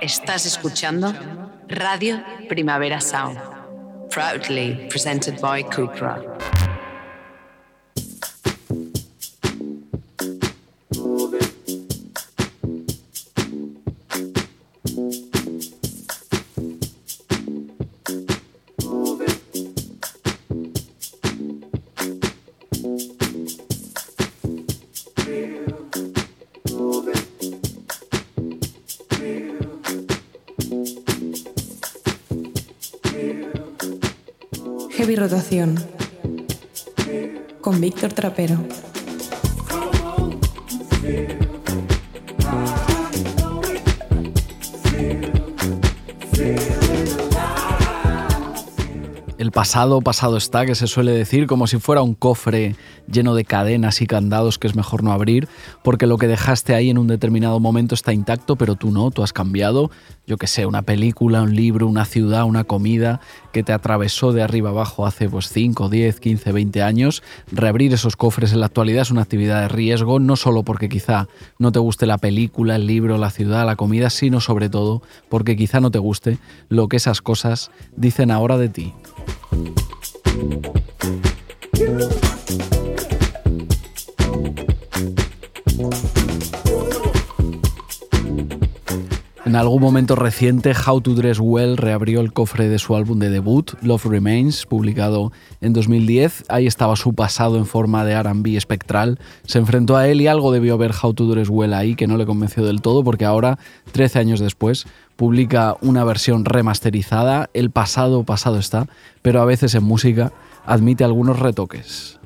Estás escuchando Radio Primavera Sound, proudly presented by Cupra. Con Víctor Trapero. Pasado, pasado está, que se suele decir, como si fuera un cofre lleno de cadenas y candados que es mejor no abrir, porque lo que dejaste ahí en un determinado momento está intacto, pero tú no, tú has cambiado, yo que sé, una película, un libro, una ciudad, una comida que te atravesó de arriba abajo hace pues 5, 10, 15, 20 años. Reabrir esos cofres en la actualidad es una actividad de riesgo, no solo porque quizá no te guste la película, el libro, la ciudad, la comida, sino sobre todo porque quizá no te guste lo que esas cosas dicen ahora de ti. You. En algún momento reciente, How to Dress Well reabrió el cofre de su álbum de debut, Love Remains, publicado en 2010. Ahí estaba su pasado en forma de RB espectral. Se enfrentó a él y algo debió ver How to Dress Well ahí que no le convenció del todo, porque ahora, 13 años después, publica una versión remasterizada. El pasado, pasado está, pero a veces en música admite algunos retoques.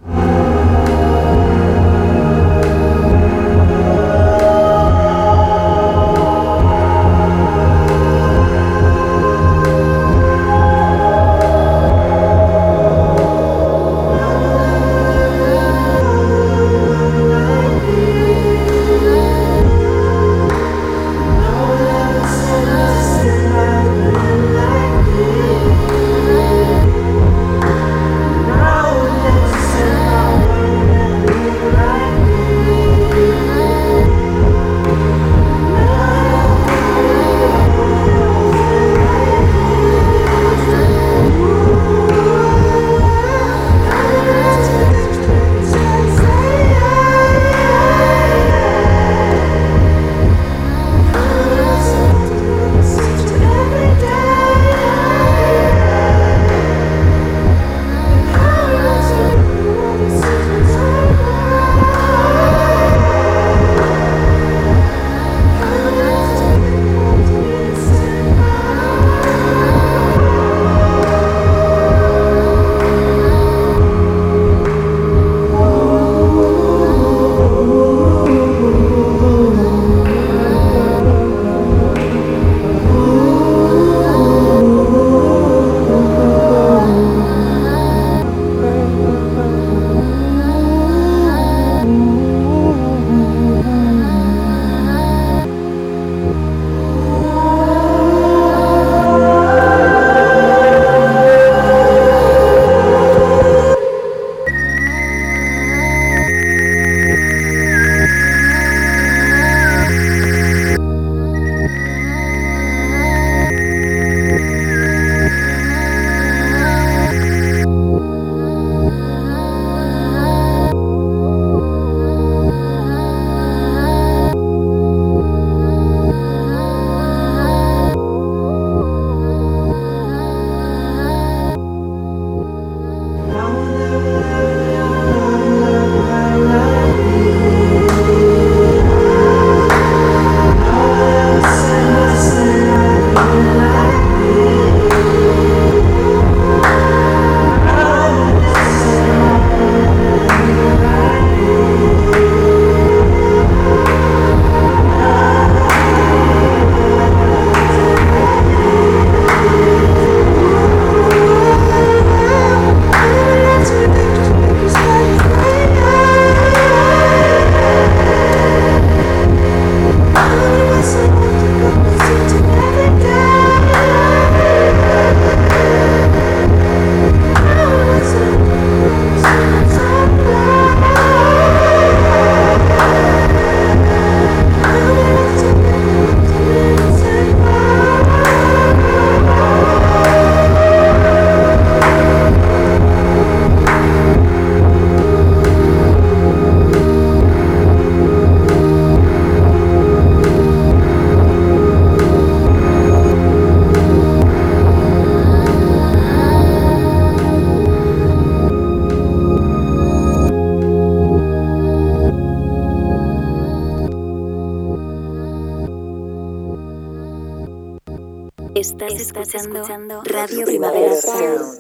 Estás, escuchando, Radio Primavera Sound.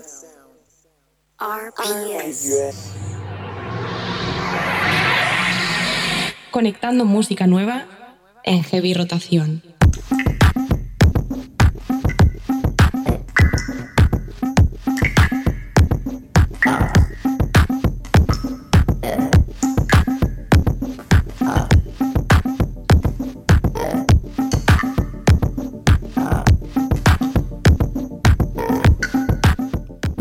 RPS. Conectando música nueva en heavy rotación.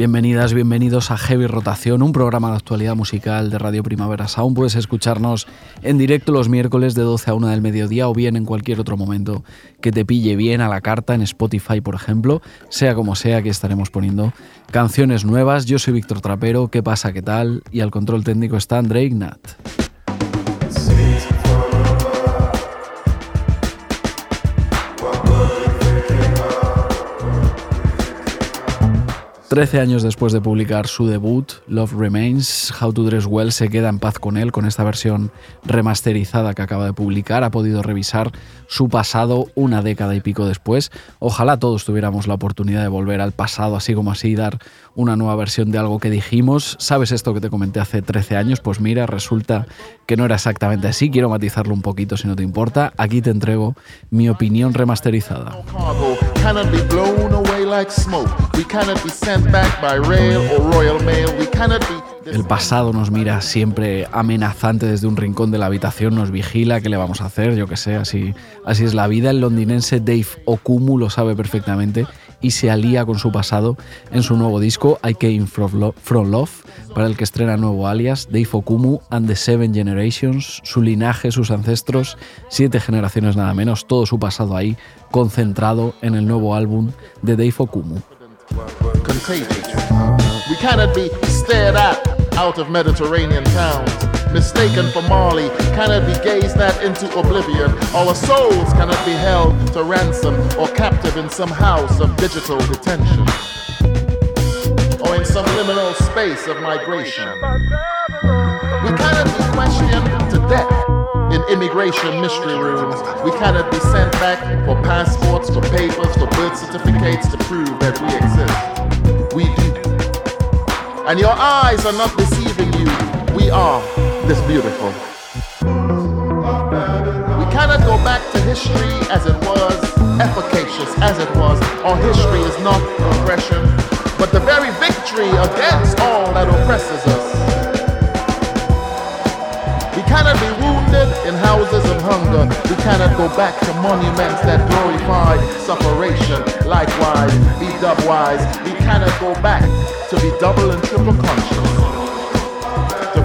Bienvenidas, bienvenidos a Heavy Rotación, un programa de actualidad musical de Radio Primavera Sound. Puedes escucharnos en directo los miércoles de 12 a 1 del mediodía o bien en cualquier otro momento que te pille bien a la carta en Spotify, por ejemplo. Sea como sea, que estaremos poniendo canciones nuevas. Yo soy Víctor Trapero, ¿qué pasa, qué tal? Y al control técnico está André Ignat. 13 años después de publicar su debut, Love Remains, How to Dress Well se queda en paz con él, con esta versión remasterizada que acaba de publicar. Ha podido revisar su pasado una década y pico después. Ojalá todos tuviéramos la oportunidad de volver al pasado, así como así, dar una nueva versión de algo que dijimos. ¿Sabes esto que te comenté hace 13 años? Pues mira, resulta que no era exactamente así. Quiero matizarlo un poquito si no te importa. Aquí te entrego mi opinión remasterizada. El pasado nos mira siempre amenazante desde un rincón de la habitación, nos vigila, ¿qué le vamos a hacer? Yo que sé, así, así es la vida. El londinense Dave Okumu lo sabe perfectamente y se alía con su pasado en su nuevo disco I Came From Love, para el que estrena nuevo alias Dave Okumu and the Seven Generations, su linaje, sus ancestros, siete generaciones nada menos, todo su pasado ahí concentrado en el nuevo álbum de Dave Okumu. We cannot be stared out of Mediterranean. Mistaken for Marley, cannot be gazed at into oblivion. Our souls cannot be held to ransom or captive in some house of digital detention. Or in some liminal space of migration. We cannot be questioned to death in immigration mystery rooms. We cannot be sent back for passports, for papers, for birth certificates to prove that we exist. We do. And your eyes are not deceiving you. We are this beautiful. We cannot go back to history as it was, efficacious as it was. Our history is not oppression, but the very victory against all that oppresses us We cannot be wounded in houses of hunger. We cannot go back to monuments that glorify sufferation. Likewise, be dubwise. We cannot go back to be double and triple conscious.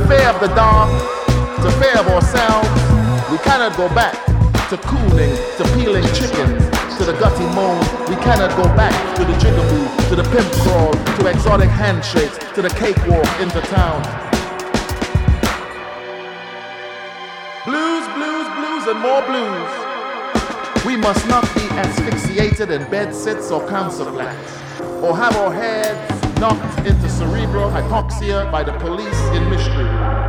Fear of the dark, to fear of ourselves, we cannot go back to cooling, to peeling chickens, to the gutty moan. We cannot go back to the jigaboo, to the pimp crawl, to exotic handshakes, to the cakewalk into town. Blues, blues, blues, and more blues. We must not be asphyxiated in bed sits or council flats, or have our heads knocked into cerebral hypoxia by the police in mystery rooms.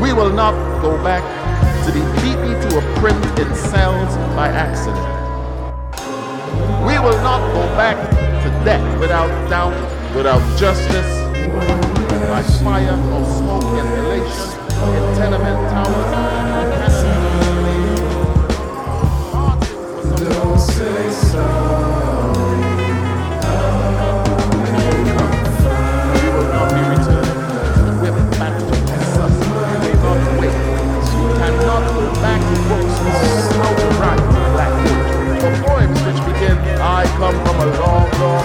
We will not go back to be beaten to a print in cells by accident. We will not go back to death without doubt, without justice, by fire or smoke inhalation in tenement towers. Don't say sorry.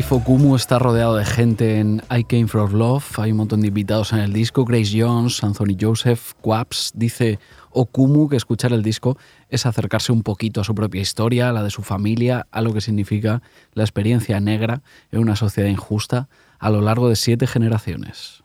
Dave Okumu está rodeado de gente en I Came From Love, hay un montón de invitados en el disco, Grace Jones, Anthony Joseph, Quaps, dice Okumu que escuchar el disco es acercarse un poquito a su propia historia, a la de su familia, a lo que significa la experiencia negra en una sociedad injusta a lo largo de siete generaciones.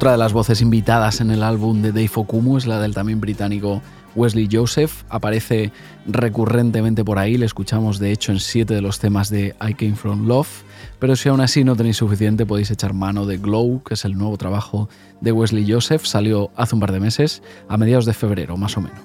Otra de las voces invitadas en el álbum de Dave Okumu es la del también británico Wesley Joseph. Aparece recurrentemente por ahí, le escuchamos de hecho en siete de los temas de I Came From Love. Pero si aún así no tenéis suficiente, podéis echar mano de Glow, que es el nuevo trabajo de Wesley Joseph. Salió hace un par de meses, a mediados de febrero más o menos.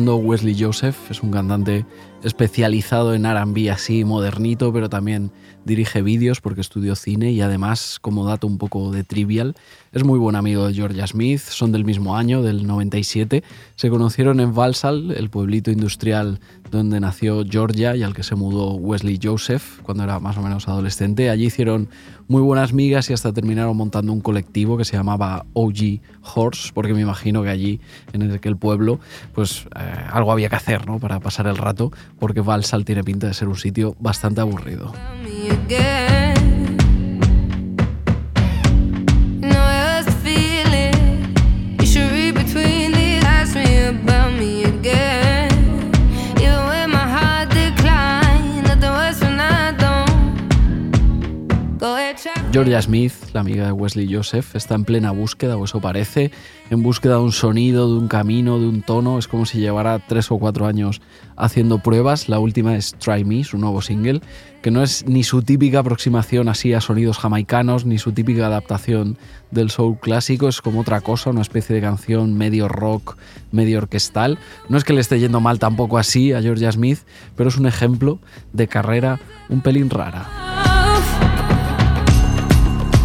Wesley Joseph, es un cantante especializado en RB así modernito, pero también dirige vídeos porque estudió cine y además, como dato un poco de trivial, es muy buen amigo de Georgia Smith, son del mismo año, del 97, se conocieron en Valsall, el pueblito industrial donde nació Georgia y al que se mudó Wesley Joseph cuando era más o menos adolescente. Allí hicieron muy buenas migas y hasta terminaron montando un colectivo que se llamaba OG Horse, porque me imagino que allí, en aquel pueblo, pues eh, algo había que hacer ¿no? para pasar el rato, porque Valsall tiene pinta de ser un sitio bastante aburrido. Georgia Smith, la amiga de Wesley Joseph, está en plena búsqueda, o eso parece, en búsqueda de un sonido, de un camino, de un tono. Es como si llevara tres o cuatro años haciendo pruebas. La última es Try Me, su nuevo single, que no es ni su típica aproximación así a sonidos jamaicanos, ni su típica adaptación del soul clásico. Es como otra cosa, una especie de canción medio rock, medio orquestal. No es que le esté yendo mal tampoco así a Georgia Smith, pero es un ejemplo de carrera un pelín rara.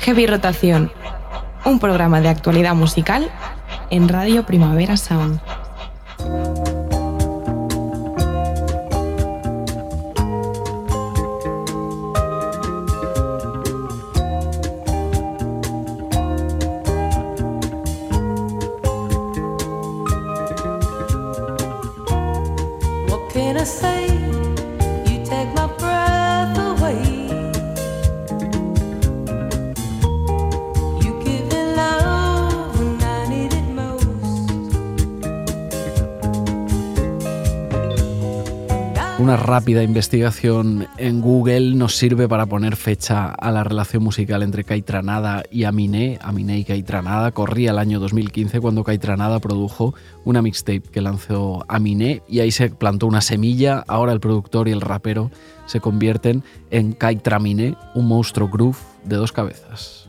Heavy Rotación, un programa de actualidad musical en Radio Primavera Sound. Una rápida investigación en Google nos sirve para poner fecha a la relación musical entre Caitranada y Aminé. Aminé y Caitranada corría el año 2015 cuando Caitranada produjo una mixtape que lanzó Aminé y ahí se plantó una semilla. Ahora el productor y el rapero se convierten en Kaitraminé, un monstruo groove de dos cabezas.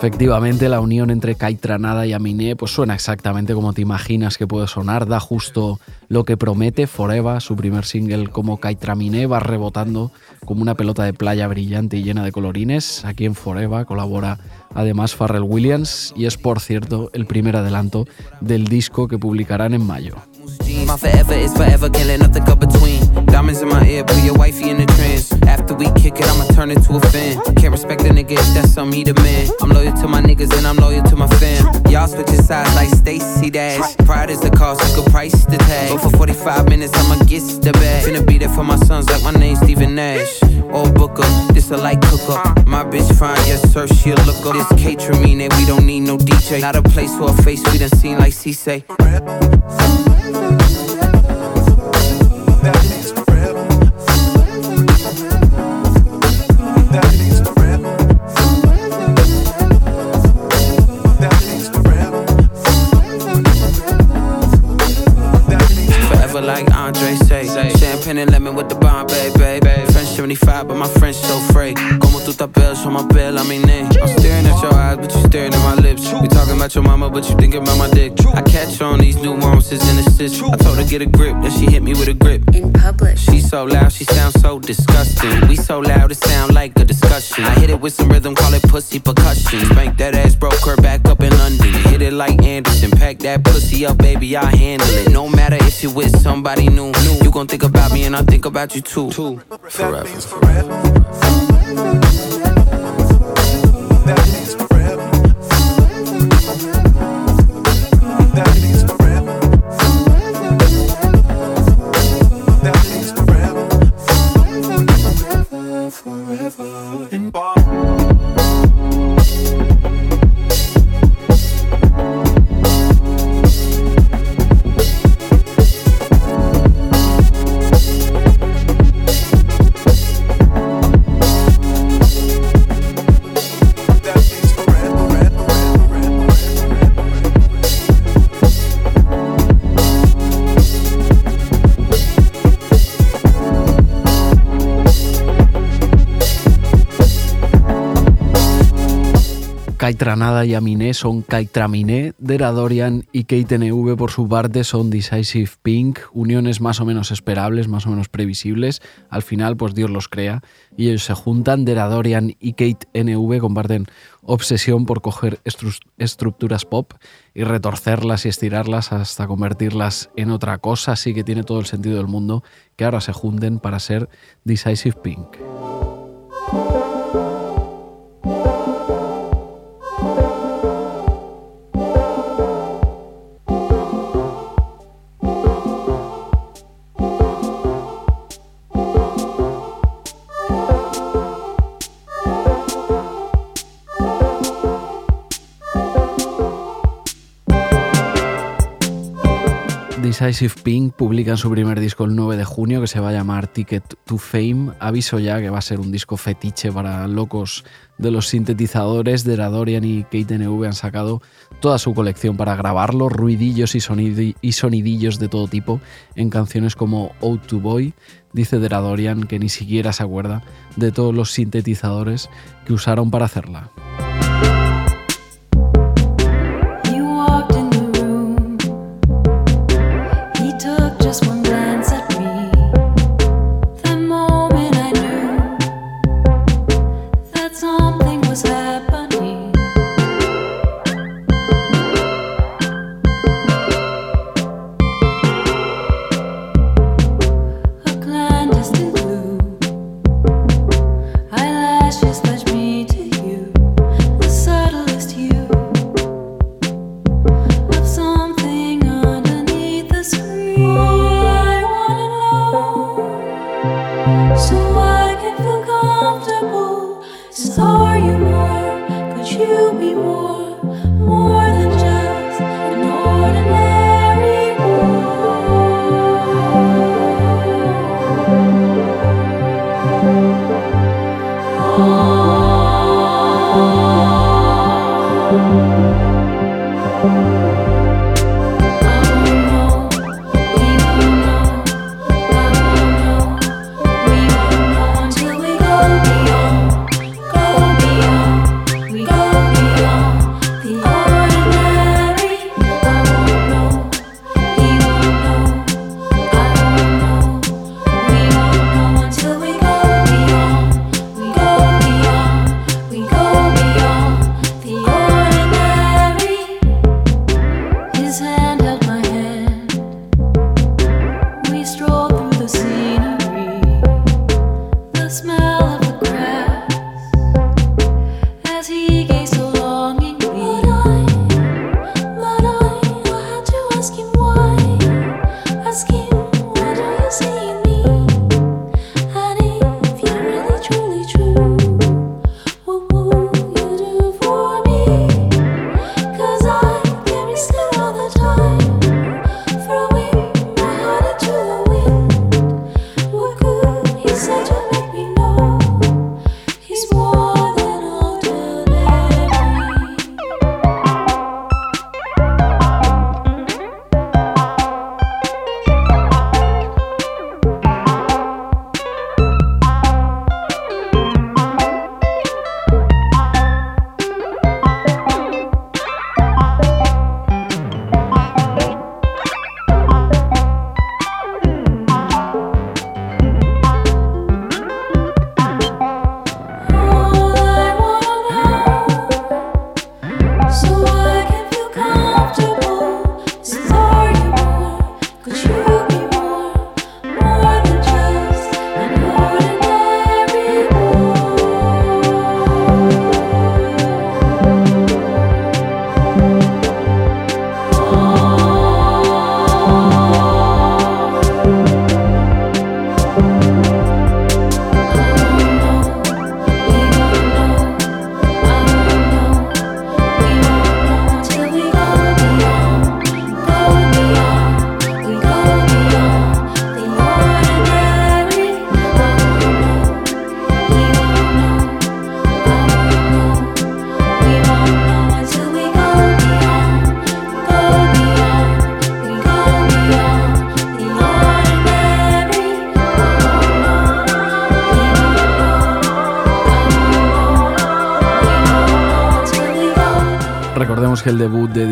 Efectivamente, la unión entre Kaitranada y Aminé pues suena exactamente como te imaginas que puede sonar, da justo lo que promete Forever, su primer single como Kaitraminé, va rebotando como una pelota de playa brillante y llena de colorines. Aquí en Forever colabora además Pharrell Williams y es por cierto el primer adelanto del disco que publicarán en mayo. Diamonds in my ear, put your wifey in the trance. After we kick it, I'ma turn into a fan. Can't respect a nigga if that's something he demand. I'm loyal to my niggas and I'm loyal to my fam. Y'all switching sides like Stacy Dash. Pride is the cost, can price the tag. But for 45 minutes, I'ma get the bag. Finna be there for my sons like my name's Stephen Nash. Or Booker, this a light cooker. My bitch fine, yes sir, she a looker. This catering that we don't need no DJ. Not a place for a face we done seen like C say. Andre say. Champagne and lemon with the Bombay, baby. French 75, but my French so free. Como tu tapel, on my bill, I mean, name. I'm staring at your eyes, but you staring at my lips. We talking about your mama, but you thinking about my dick. I catch on these new nuances and assists. I told her get a grip, then she hit me with a grip. In public. She so loud, she sounds so disgusting. We so loud, it sound like a discussion. I hit it with some rhythm, call it pussy percussion. Spank that ass, broke her back up in London. Hit it like Anderson, pack that pussy up, baby, I handle it. No matter if you with somebody new, you gon' think about me and I think about you too. Forever. Kaitranada y Aminé son Kaitraminé, Deradorian y KTNV por su parte son Decisive Pink, uniones más o menos esperables, más o menos previsibles. Al final, pues Dios los crea y ellos se juntan. Deradorian y KTNV comparten obsesión por coger estructuras pop y retorcerlas y estirarlas hasta convertirlas en otra cosa, así que tiene todo el sentido del mundo que ahora se junten para ser Decisive Pink. Decisive Pink publican su primer disco el 9 de junio que se va a llamar Ticket to Fame. Aviso ya que va a ser un disco fetiche para locos de los sintetizadores. De Dorian y Kate NV han sacado toda su colección para grabarlo, ruidillos y, sonidillos de todo tipo en canciones como Out to Boy. Dice Dorian que ni siquiera se acuerda de todos los sintetizadores que usaron para hacerla.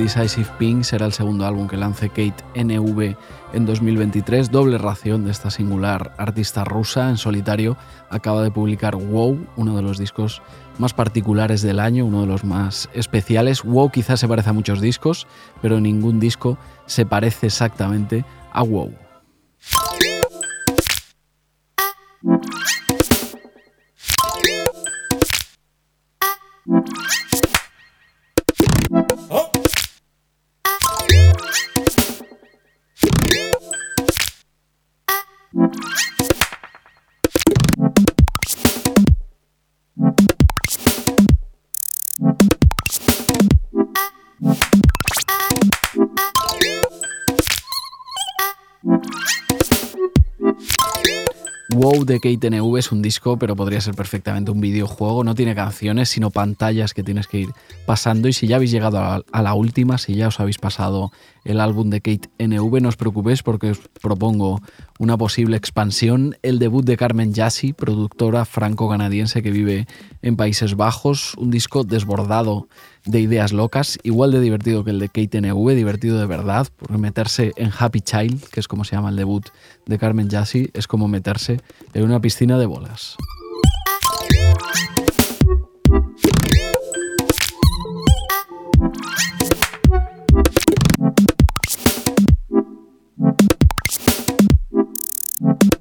Decisive Pink será el segundo álbum que lance Kate NV en 2023. Doble ración de esta singular artista rusa en solitario. Acaba de publicar Wow, uno de los discos más particulares del año, uno de los más especiales. Wow quizás se parece a muchos discos, pero ningún disco se parece exactamente a Wow. WoW de KTNV es un disco, pero podría ser perfectamente un videojuego. No tiene canciones, sino pantallas que tienes que ir pasando. Y si ya habéis llegado a la, última, si ya os habéis pasado el álbum de Kate NV, no os preocupéis porque os propongo una posible expansión. El debut de Carmen Jassy, productora franco-canadiense que vive en Países Bajos. Un disco desbordado de ideas locas, igual de divertido que el de Kate NV, divertido de verdad, porque meterse en Happy Child, que es como se llama el debut de Carmen Jassy, es como meterse en una piscina de bolas. Conmigo y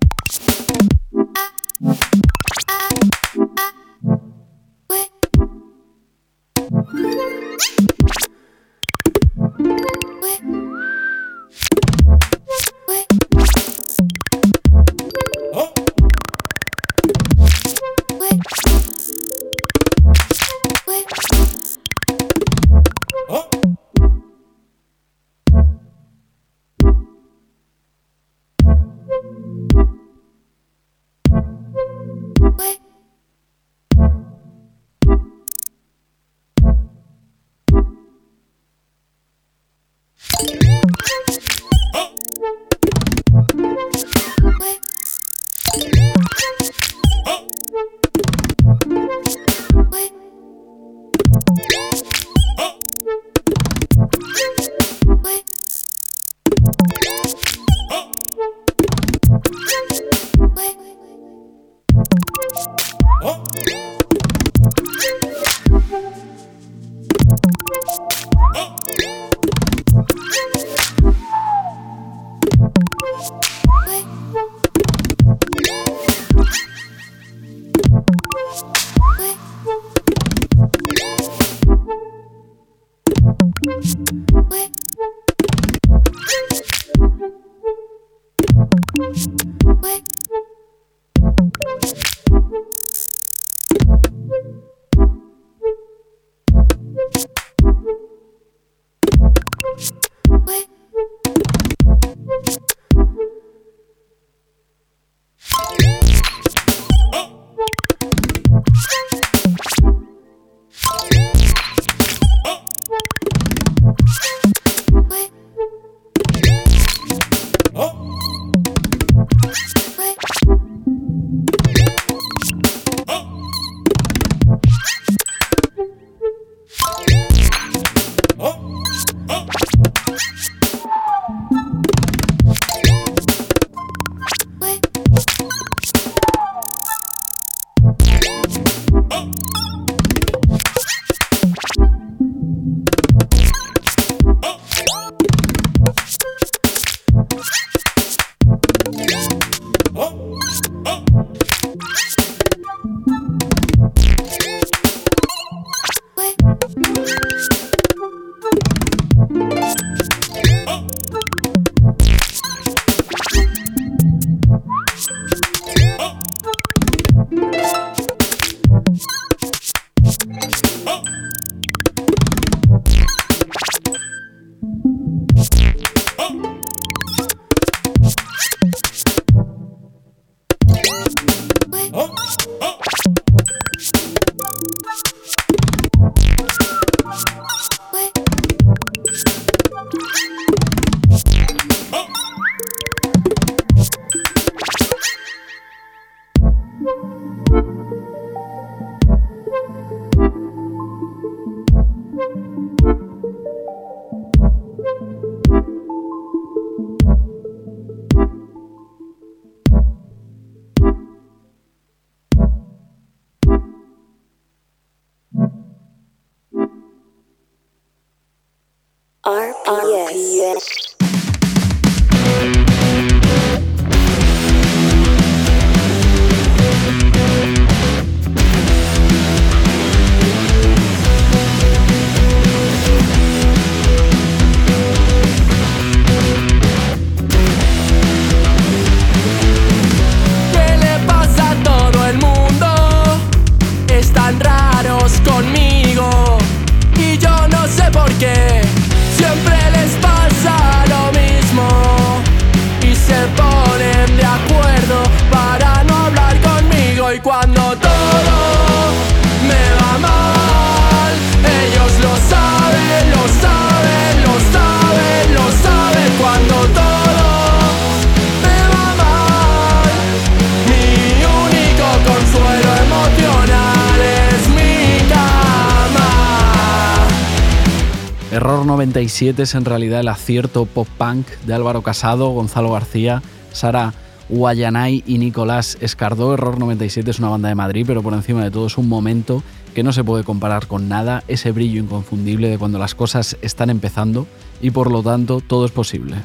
es en realidad el acierto pop-punk de Álvaro Casado, Gonzalo García, Sara Guayanay y Nicolás Escardó. Error 97 es una banda de Madrid, pero por encima de todo es un momento que no se puede comparar con nada, ese brillo inconfundible de cuando las cosas están empezando y por lo tanto todo es posible.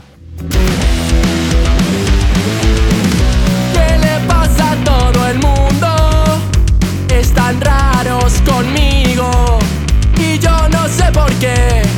¿Qué le pasa a todo el mundo? Están raros conmigo y yo no sé por qué.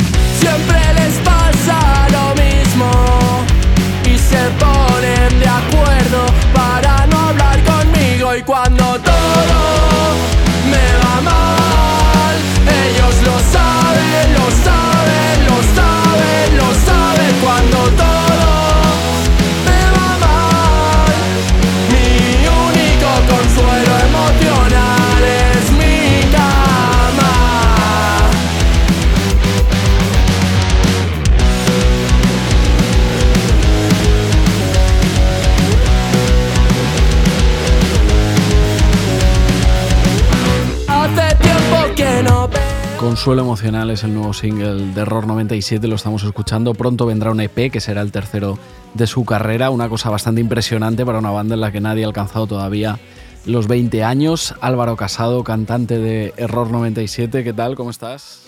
Consuelo Emocional es el nuevo single de Error 97, lo estamos escuchando. Pronto vendrá un EP que será el tercero de su carrera, una cosa bastante impresionante para una banda en la que nadie ha alcanzado todavía los 20 años. Álvaro Casado, cantante de Error 97, ¿qué tal? ¿Cómo estás?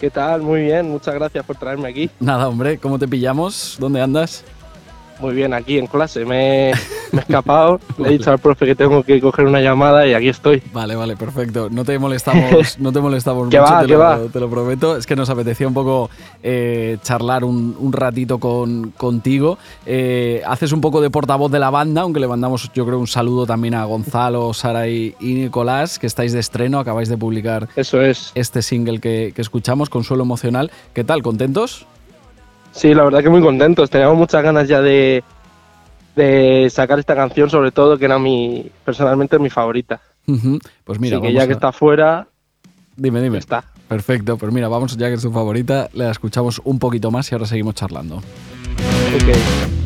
¿Qué tal? Muy bien, muchas gracias por traerme aquí. Nada, hombre, ¿cómo te pillamos? ¿Dónde andas? Muy bien, aquí en clase. Me, me he escapado, le he dicho al profe que tengo que coger una llamada y aquí estoy. Vale, vale, perfecto. No te molestamos, no te molestamos mucho, va, te, lo, va. te lo prometo. Es que nos apetecía un poco eh, charlar un, un ratito con, contigo. Eh, haces un poco de portavoz de la banda, aunque le mandamos, yo creo, un saludo también a Gonzalo, Sara y, y Nicolás, que estáis de estreno, acabáis de publicar Eso es. este single que, que escuchamos, Consuelo Emocional. ¿Qué tal? ¿Contentos? Sí, la verdad que muy contentos. Teníamos muchas ganas ya de, de sacar esta canción, sobre todo que era mi, personalmente mi favorita. Pues mira, Así que ya que está fuera, Dime, dime. está. Perfecto, pues mira, vamos ya que es tu favorita, la escuchamos un poquito más y ahora seguimos charlando. Ok.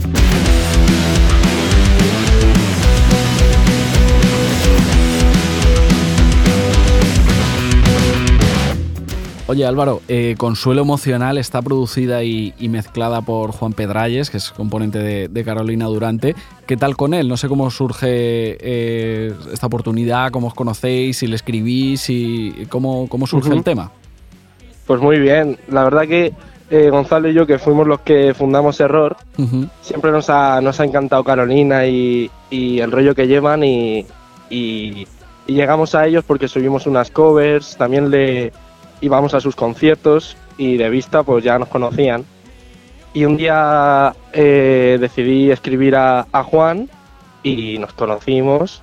Oye Álvaro, eh, Consuelo Emocional está producida y, y mezclada por Juan Pedralles, que es componente de, de Carolina Durante. ¿Qué tal con él? No sé cómo surge eh, esta oportunidad, cómo os conocéis, si le escribís y cómo, cómo surge Ujú. el tema. Pues muy bien. La verdad que eh, Gonzalo y yo, que fuimos los que fundamos Error, siempre nos ha, nos ha encantado Carolina y, y el rollo que llevan y, y- y llegamos a ellos porque subimos unas covers, también le íbamos a sus conciertos y de vista pues ya nos conocían. Y un día eh, decidí escribir a, a Juan y nos conocimos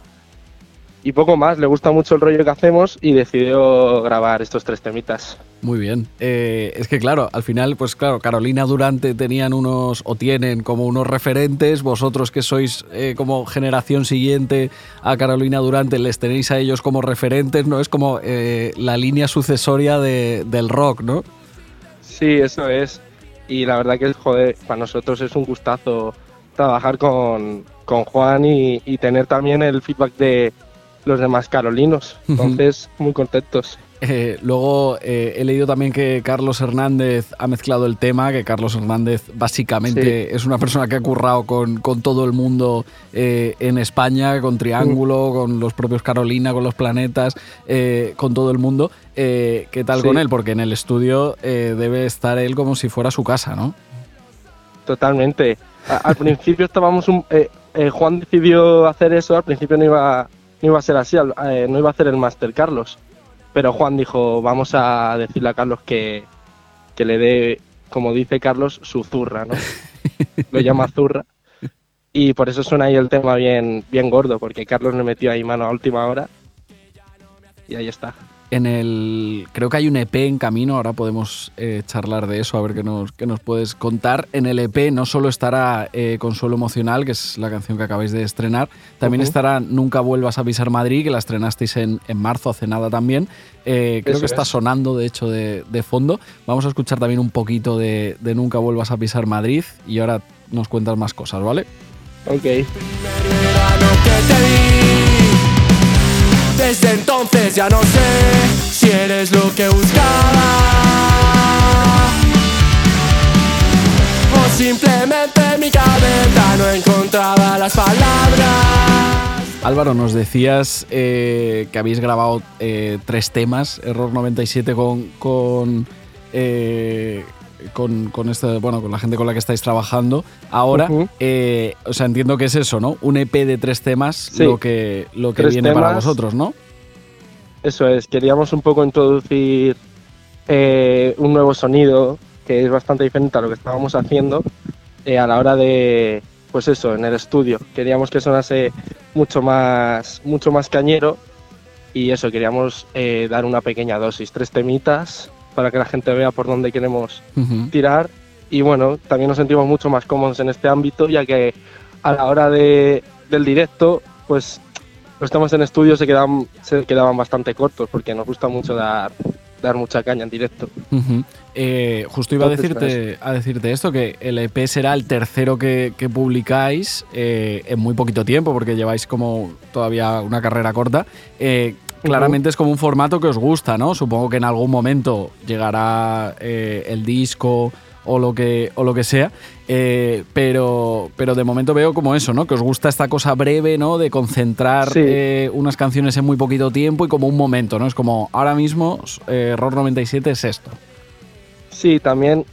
y poco más, le gusta mucho el rollo que hacemos y decidió grabar estos tres temitas. Muy bien. Eh, es que claro, al final, pues claro, Carolina Durante tenían unos, o tienen como unos referentes, vosotros que sois eh, como generación siguiente a Carolina Durante, les tenéis a ellos como referentes, ¿no? Es como eh, la línea sucesoria de- del rock, ¿no? Sí, eso es. Y la verdad que, joder, para nosotros es un gustazo trabajar con, con Juan y, y tener también el feedback de los demás carolinos. Entonces, muy contentos. Eh, luego eh, he leído también que Carlos Hernández ha mezclado el tema, que Carlos Hernández básicamente es una persona que ha currado con, con todo el mundo eh, en España, con Triángulo, con los propios Carolina, con los planetas, con todo el mundo. ¿Qué tal Sí. con él? Porque en el estudio debe estar él como si fuera su casa, ¿no? Totalmente. Al principio estábamos un... Juan decidió hacer eso, al principio no iba, no iba a ser así, eh, no iba a hacer el máster Carlos. Pero Juan dijo, vamos a decirle a Carlos que, que le dé, como dice Carlos, su zurra, ¿no? Lo llama zurra. Y por eso suena ahí el tema bien, bien gordo, porque Carlos le metió ahí mano a última hora. Y ahí está. En el. Creo que hay un EP en camino, ahora podemos eh, charlar de eso, a ver qué nos, qué nos puedes contar. En el EP no solo estará eh, Consuelo Emocional, que es la canción que acabáis de estrenar, también estará Nunca vuelvas a pisar Madrid, que la estrenasteis en, en marzo, hace nada también. Eh, creo Eso que está es. sonando, de hecho, de, de fondo. Vamos a escuchar también un poquito de, de Nunca vuelvas a pisar Madrid y ahora nos cuentas más cosas, ¿vale? Ok. Desde entonces ya no sé si eres lo que buscaba. O simplemente mi cabeza no encontraba las palabras. Álvaro, nos decías eh, que habéis grabado eh, tres temas, Error 97 con, con eh, con, con este- bueno, con la gente con la que estáis trabajando. Ahora, eh, o sea, entiendo que es eso, ¿no? Un EP de tres temas Sí. lo que, lo que Tres viene para vosotros, ¿no? Eso es, queríamos un poco introducir eh, un nuevo sonido que es bastante diferente a lo que estábamos haciendo eh, a la hora de, pues eso, en el estudio. Queríamos que sonase mucho más, mucho más cañero y eso, queríamos dar una pequeña dosis, tres temitas para que la gente vea por dónde queremos Ujú. tirar y bueno, también nos sentimos mucho más cómodos en este ámbito ya que a la hora de, del directo pues los temas en estudio se quedaban, se quedaban bastante cortos porque nos gusta mucho dar, dar mucha caña en directo. Ujú. Eh, justo iba a Entonces, decirte, a decirte esto, que el EP será el tercero que, que publicáis eh, en muy poquito tiempo, porque lleváis como todavía una carrera corta. Eh, claramente es como un formato que os gusta, ¿no? Supongo que en algún momento llegará eh, el disco o lo que, o lo que sea, eh, pero, pero de momento veo como eso, ¿no? Que os gusta esta cosa breve, ¿no? De concentrar Sí. eh, unas canciones en muy poquito tiempo y como un momento, ¿no? Es como ahora mismo eh, Error 97 es esto. Sí, también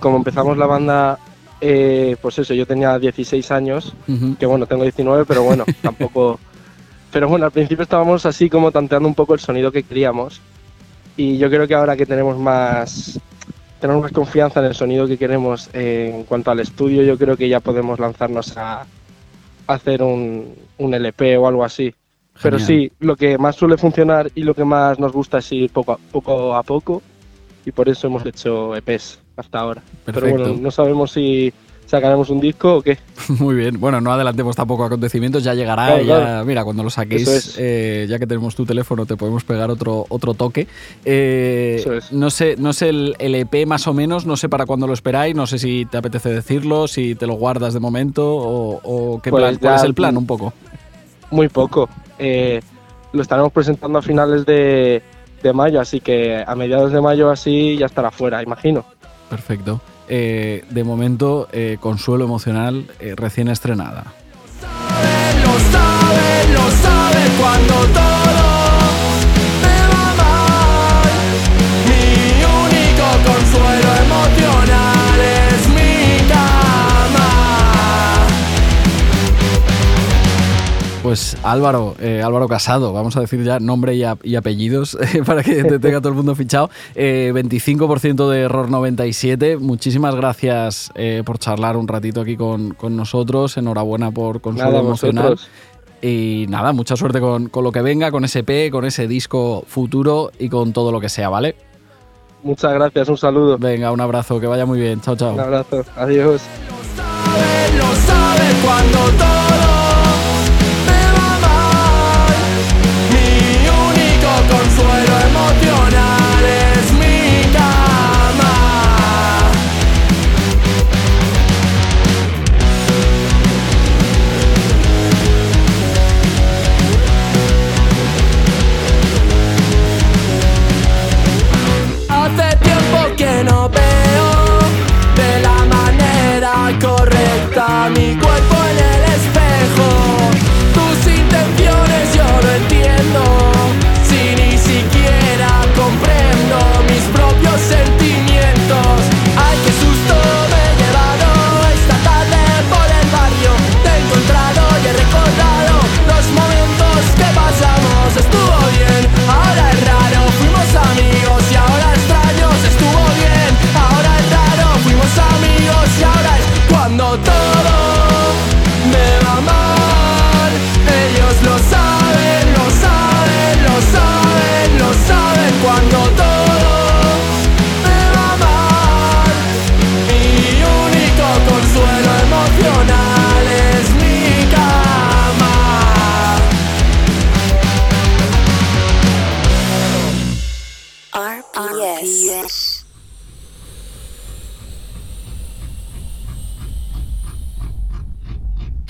como empezamos la banda, pues eso, yo tenía 16 años, que bueno, tengo 19, pero bueno, tampoco... Pero bueno, al principio estábamos así como tanteando un poco el sonido que queríamos y yo creo que ahora que tenemos más tenemos más confianza en el sonido que queremos eh, en cuanto al estudio, yo creo que ya podemos lanzarnos a, a hacer un, un LP o algo así. Pero Genial. sí, lo que más suele funcionar y lo que más nos gusta es ir poco a poco, a poco y por eso hemos hecho EPs hasta ahora. Pero Perfecto. bueno, no sabemos si sacaremos un disco o qué. Muy bien. Bueno, no adelantemos tampoco acontecimientos, ya llegará. Claro, ya, claro. Mira, cuando lo saquéis, es. eh, ya que tenemos tu teléfono, te podemos pegar otro, otro toque. Eh, Eso es. No sé, no sé el, el EP más o menos, no sé para cuándo lo esperáis, no sé si te apetece decirlo, si te lo guardas de momento o, o qué Pues plan, cuál es el plan un poco. Muy poco. Eh, lo estaremos presentando a finales de, de mayo, así que a mediados de mayo así ya estará fuera, imagino. Perfecto. Eh, de momento, eh, consuelo emocional eh, recién estrenada. Lo sabe, lo sabe cuando todo Pues Álvaro, eh, Álvaro Casado, vamos a decir ya nombre y, a- y apellidos eh, para que te tenga todo el mundo fichado. Eh, 25% de Error 97. Muchísimas gracias eh, por charlar un ratito aquí con, con nosotros. Enhorabuena por Consuelo Nada, Emocional. vosotros. Y nada, mucha suerte con, con lo que venga, con ese P, con ese disco futuro y con todo lo que sea, ¿vale? Muchas gracias, un saludo. Venga, un abrazo, que vaya muy bien. Chao, chao. Un abrazo, adiós. Sabe, lo sabe cuando todo correcta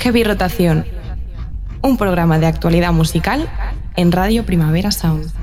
Heavy un programa de actualidad musical en Radio Primavera Sound.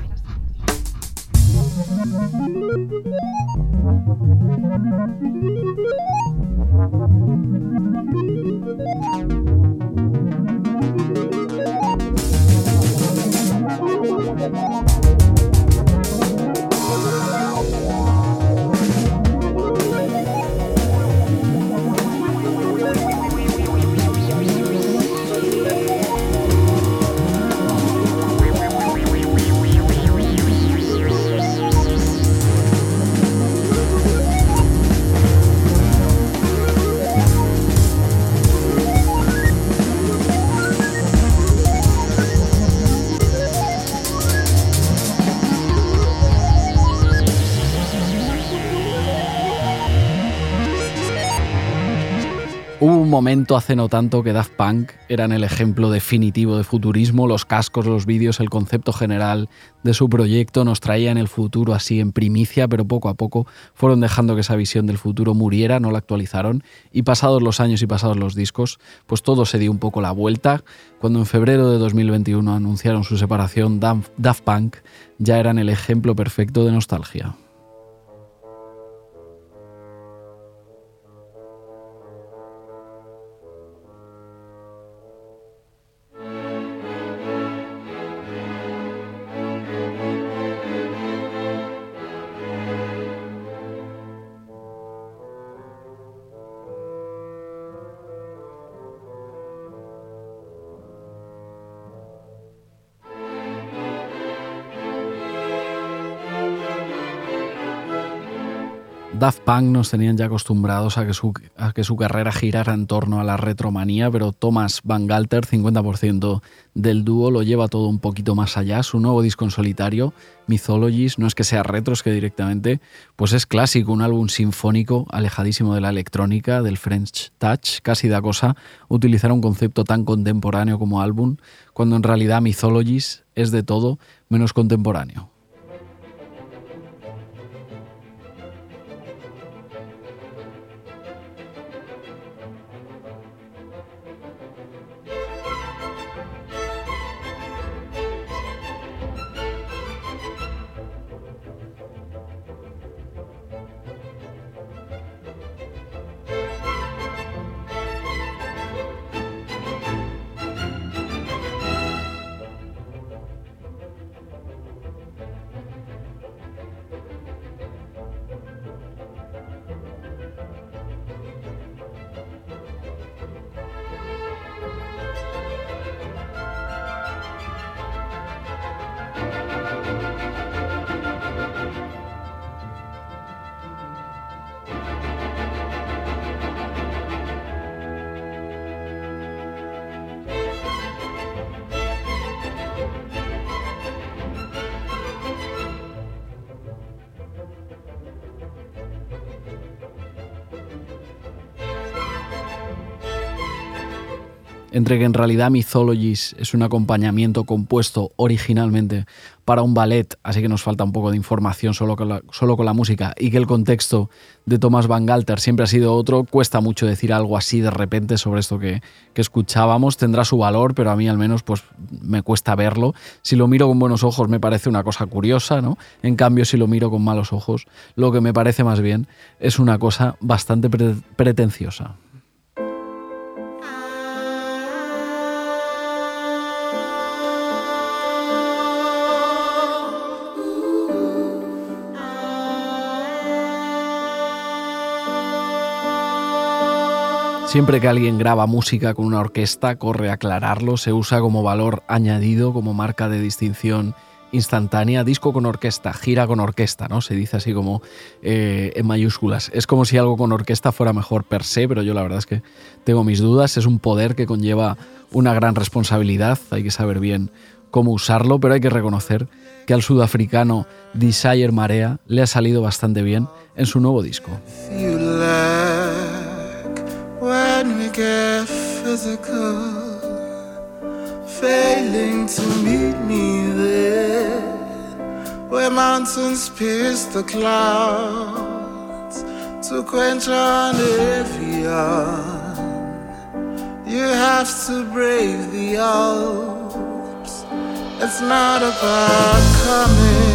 Momento hace no tanto que Daft Punk eran el ejemplo definitivo de futurismo, los cascos, los vídeos, el concepto general de su proyecto nos traían el futuro así en primicia, pero poco a poco fueron dejando que esa visión del futuro muriera, no la actualizaron y pasados los años y pasados los discos, pues todo se dio un poco la vuelta. Cuando en febrero de 2021 anunciaron su separación, Daft Punk ya eran el ejemplo perfecto de nostalgia. Daft Punk nos tenían ya acostumbrados a que, su, que su carrera girara en torno a la retromanía, pero Thomas Van Galter, 50% del dúo, lo lleva todo un poquito más allá. Su nuevo disco en solitario, Mythologies, no es que sea retro, es que directamente pues es clásico, un álbum sinfónico alejadísimo de la electrónica, del French Touch, casi da cosa utilizar un concepto tan contemporáneo como álbum, cuando en realidad Mythologies es de todo menos contemporáneo. Entre que en realidad Mythologies es un acompañamiento compuesto originalmente para un ballet, así que nos falta un poco de información solo con la, solo con la música, y que el contexto de Thomas Van Galter siempre ha sido otro, cuesta mucho decir algo así de repente sobre esto que, que escuchábamos, tendrá su valor, pero a mí al menos pues me cuesta verlo. Si lo miro con buenos ojos me parece una cosa curiosa, ¿no? En cambio, si lo miro con malos ojos, lo que me parece más bien es una cosa bastante pretenciosa. Siempre que alguien graba música con una orquesta, corre a aclararlo, se usa como valor añadido, como marca de distinción instantánea, disco con orquesta, gira con orquesta, ¿no? Se dice así como eh, en mayúsculas. Es como si algo con orquesta fuera mejor per se, pero yo la verdad es que tengo mis dudas. Es un poder que conlleva una gran responsabilidad, hay que saber bien cómo usarlo, pero hay que reconocer que al sudafricano Desire Marea le ha salido bastante bien en su nuevo disco. Get physical, failing to meet me there, where mountains pierce the clouds to quench our nevian. You have to brave the Alps. It's not about coming.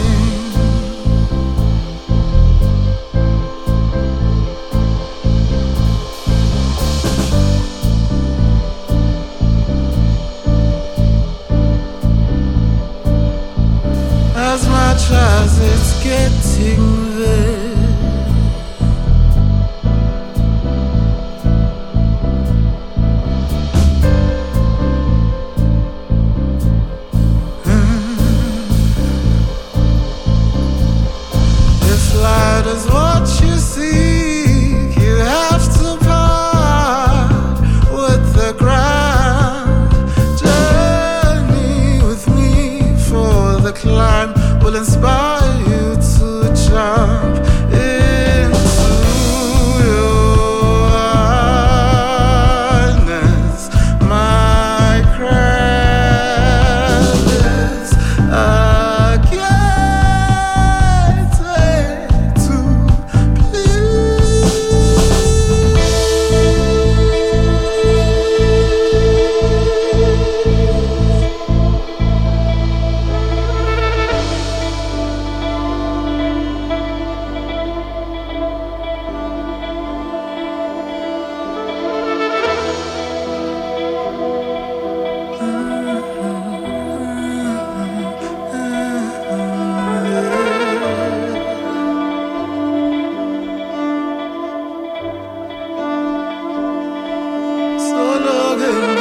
Solo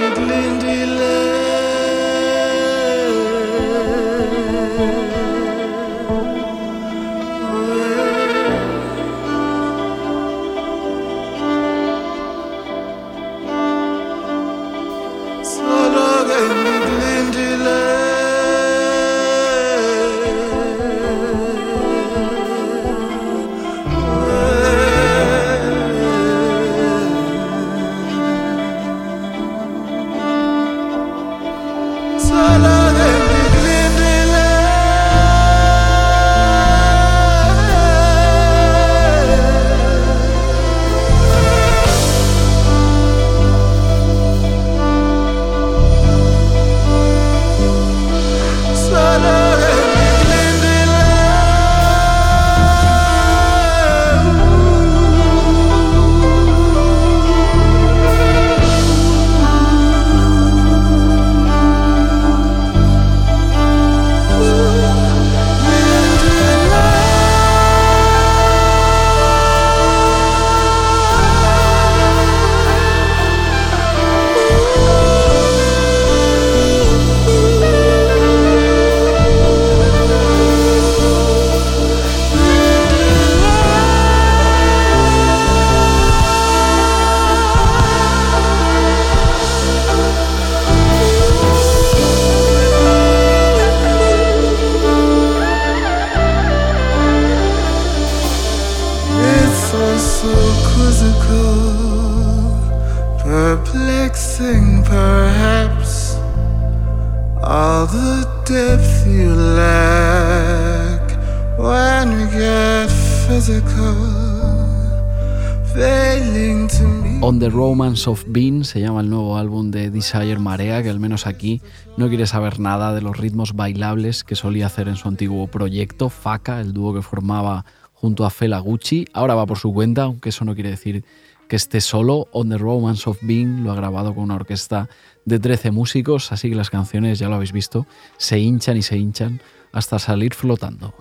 On the Romance of Bean se llama el nuevo álbum de Desire Marea, que al menos aquí no quiere saber nada de los ritmos bailables que solía hacer en su antiguo proyecto, Faka, el dúo que formaba junto a Fela Gucci. Ahora va por su cuenta, aunque eso no quiere decir que esté solo. On the Romance of Bean lo ha grabado con una orquesta de 13 músicos, así que las canciones, ya lo habéis visto, se hinchan y se hinchan hasta salir flotando.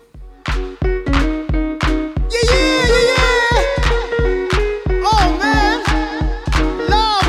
Love.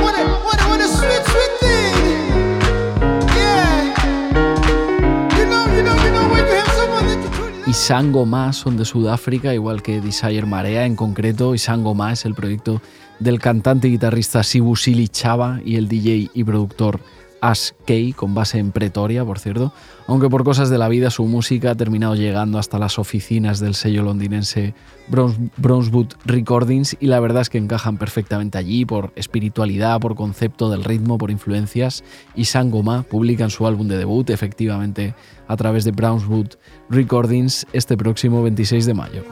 Isango Ma son de Sudáfrica, igual que Desire Marea. En concreto, Isango Ma es el proyecto del cantante y guitarrista Sibusili Chava y el DJ y productor Ash Kay, con base en Pretoria, por cierto, aunque por cosas de la vida su música ha terminado llegando hasta las oficinas del sello londinense Browns- Brownswood Recordings y la verdad es que encajan perfectamente allí por espiritualidad, por concepto del ritmo, por influencias. Y Sangoma publican su álbum de debut efectivamente a través de Brownswood Recordings este próximo 26 de mayo.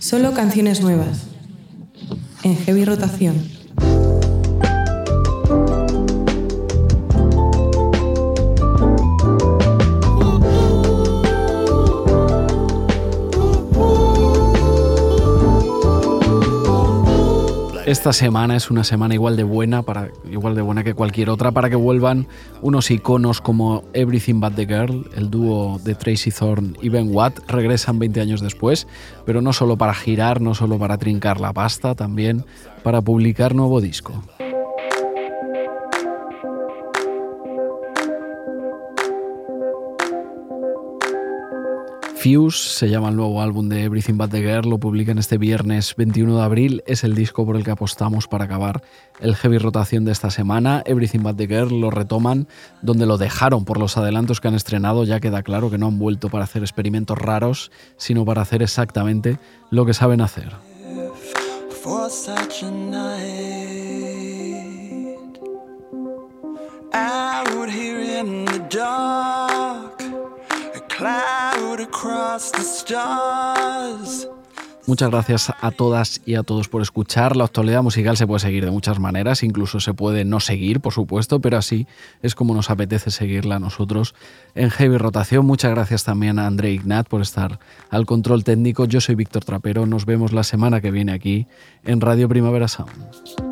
Solo canciones nuevas. En heavy rotación. Esta semana es una semana igual de buena, para, igual de buena que cualquier otra, para que vuelvan unos iconos como Everything But the Girl, el dúo de Tracy Thorn y Ben Watt, regresan 20 años después, pero no solo para girar, no solo para trincar la pasta, también para publicar nuevo disco. Fuse se llama el nuevo álbum de Everything But the Girl, lo publican este viernes 21 de abril, es el disco por el que apostamos para acabar el heavy rotación de esta semana. Everything But the Girl lo retoman donde lo dejaron por los adelantos que han estrenado, ya queda claro que no han vuelto para hacer experimentos raros, sino para hacer exactamente lo que saben hacer. for such a night. In the dark, a cloud. Muchas gracias a todas y a todos por escuchar. La actualidad musical se puede seguir de muchas maneras, incluso se puede no seguir, por supuesto, pero así es como nos apetece seguirla a nosotros en Heavy Rotación. Muchas gracias también a André Ignat por estar al control técnico. Yo soy Víctor Trapero. Nos vemos la semana que viene aquí en Radio Primavera Sound.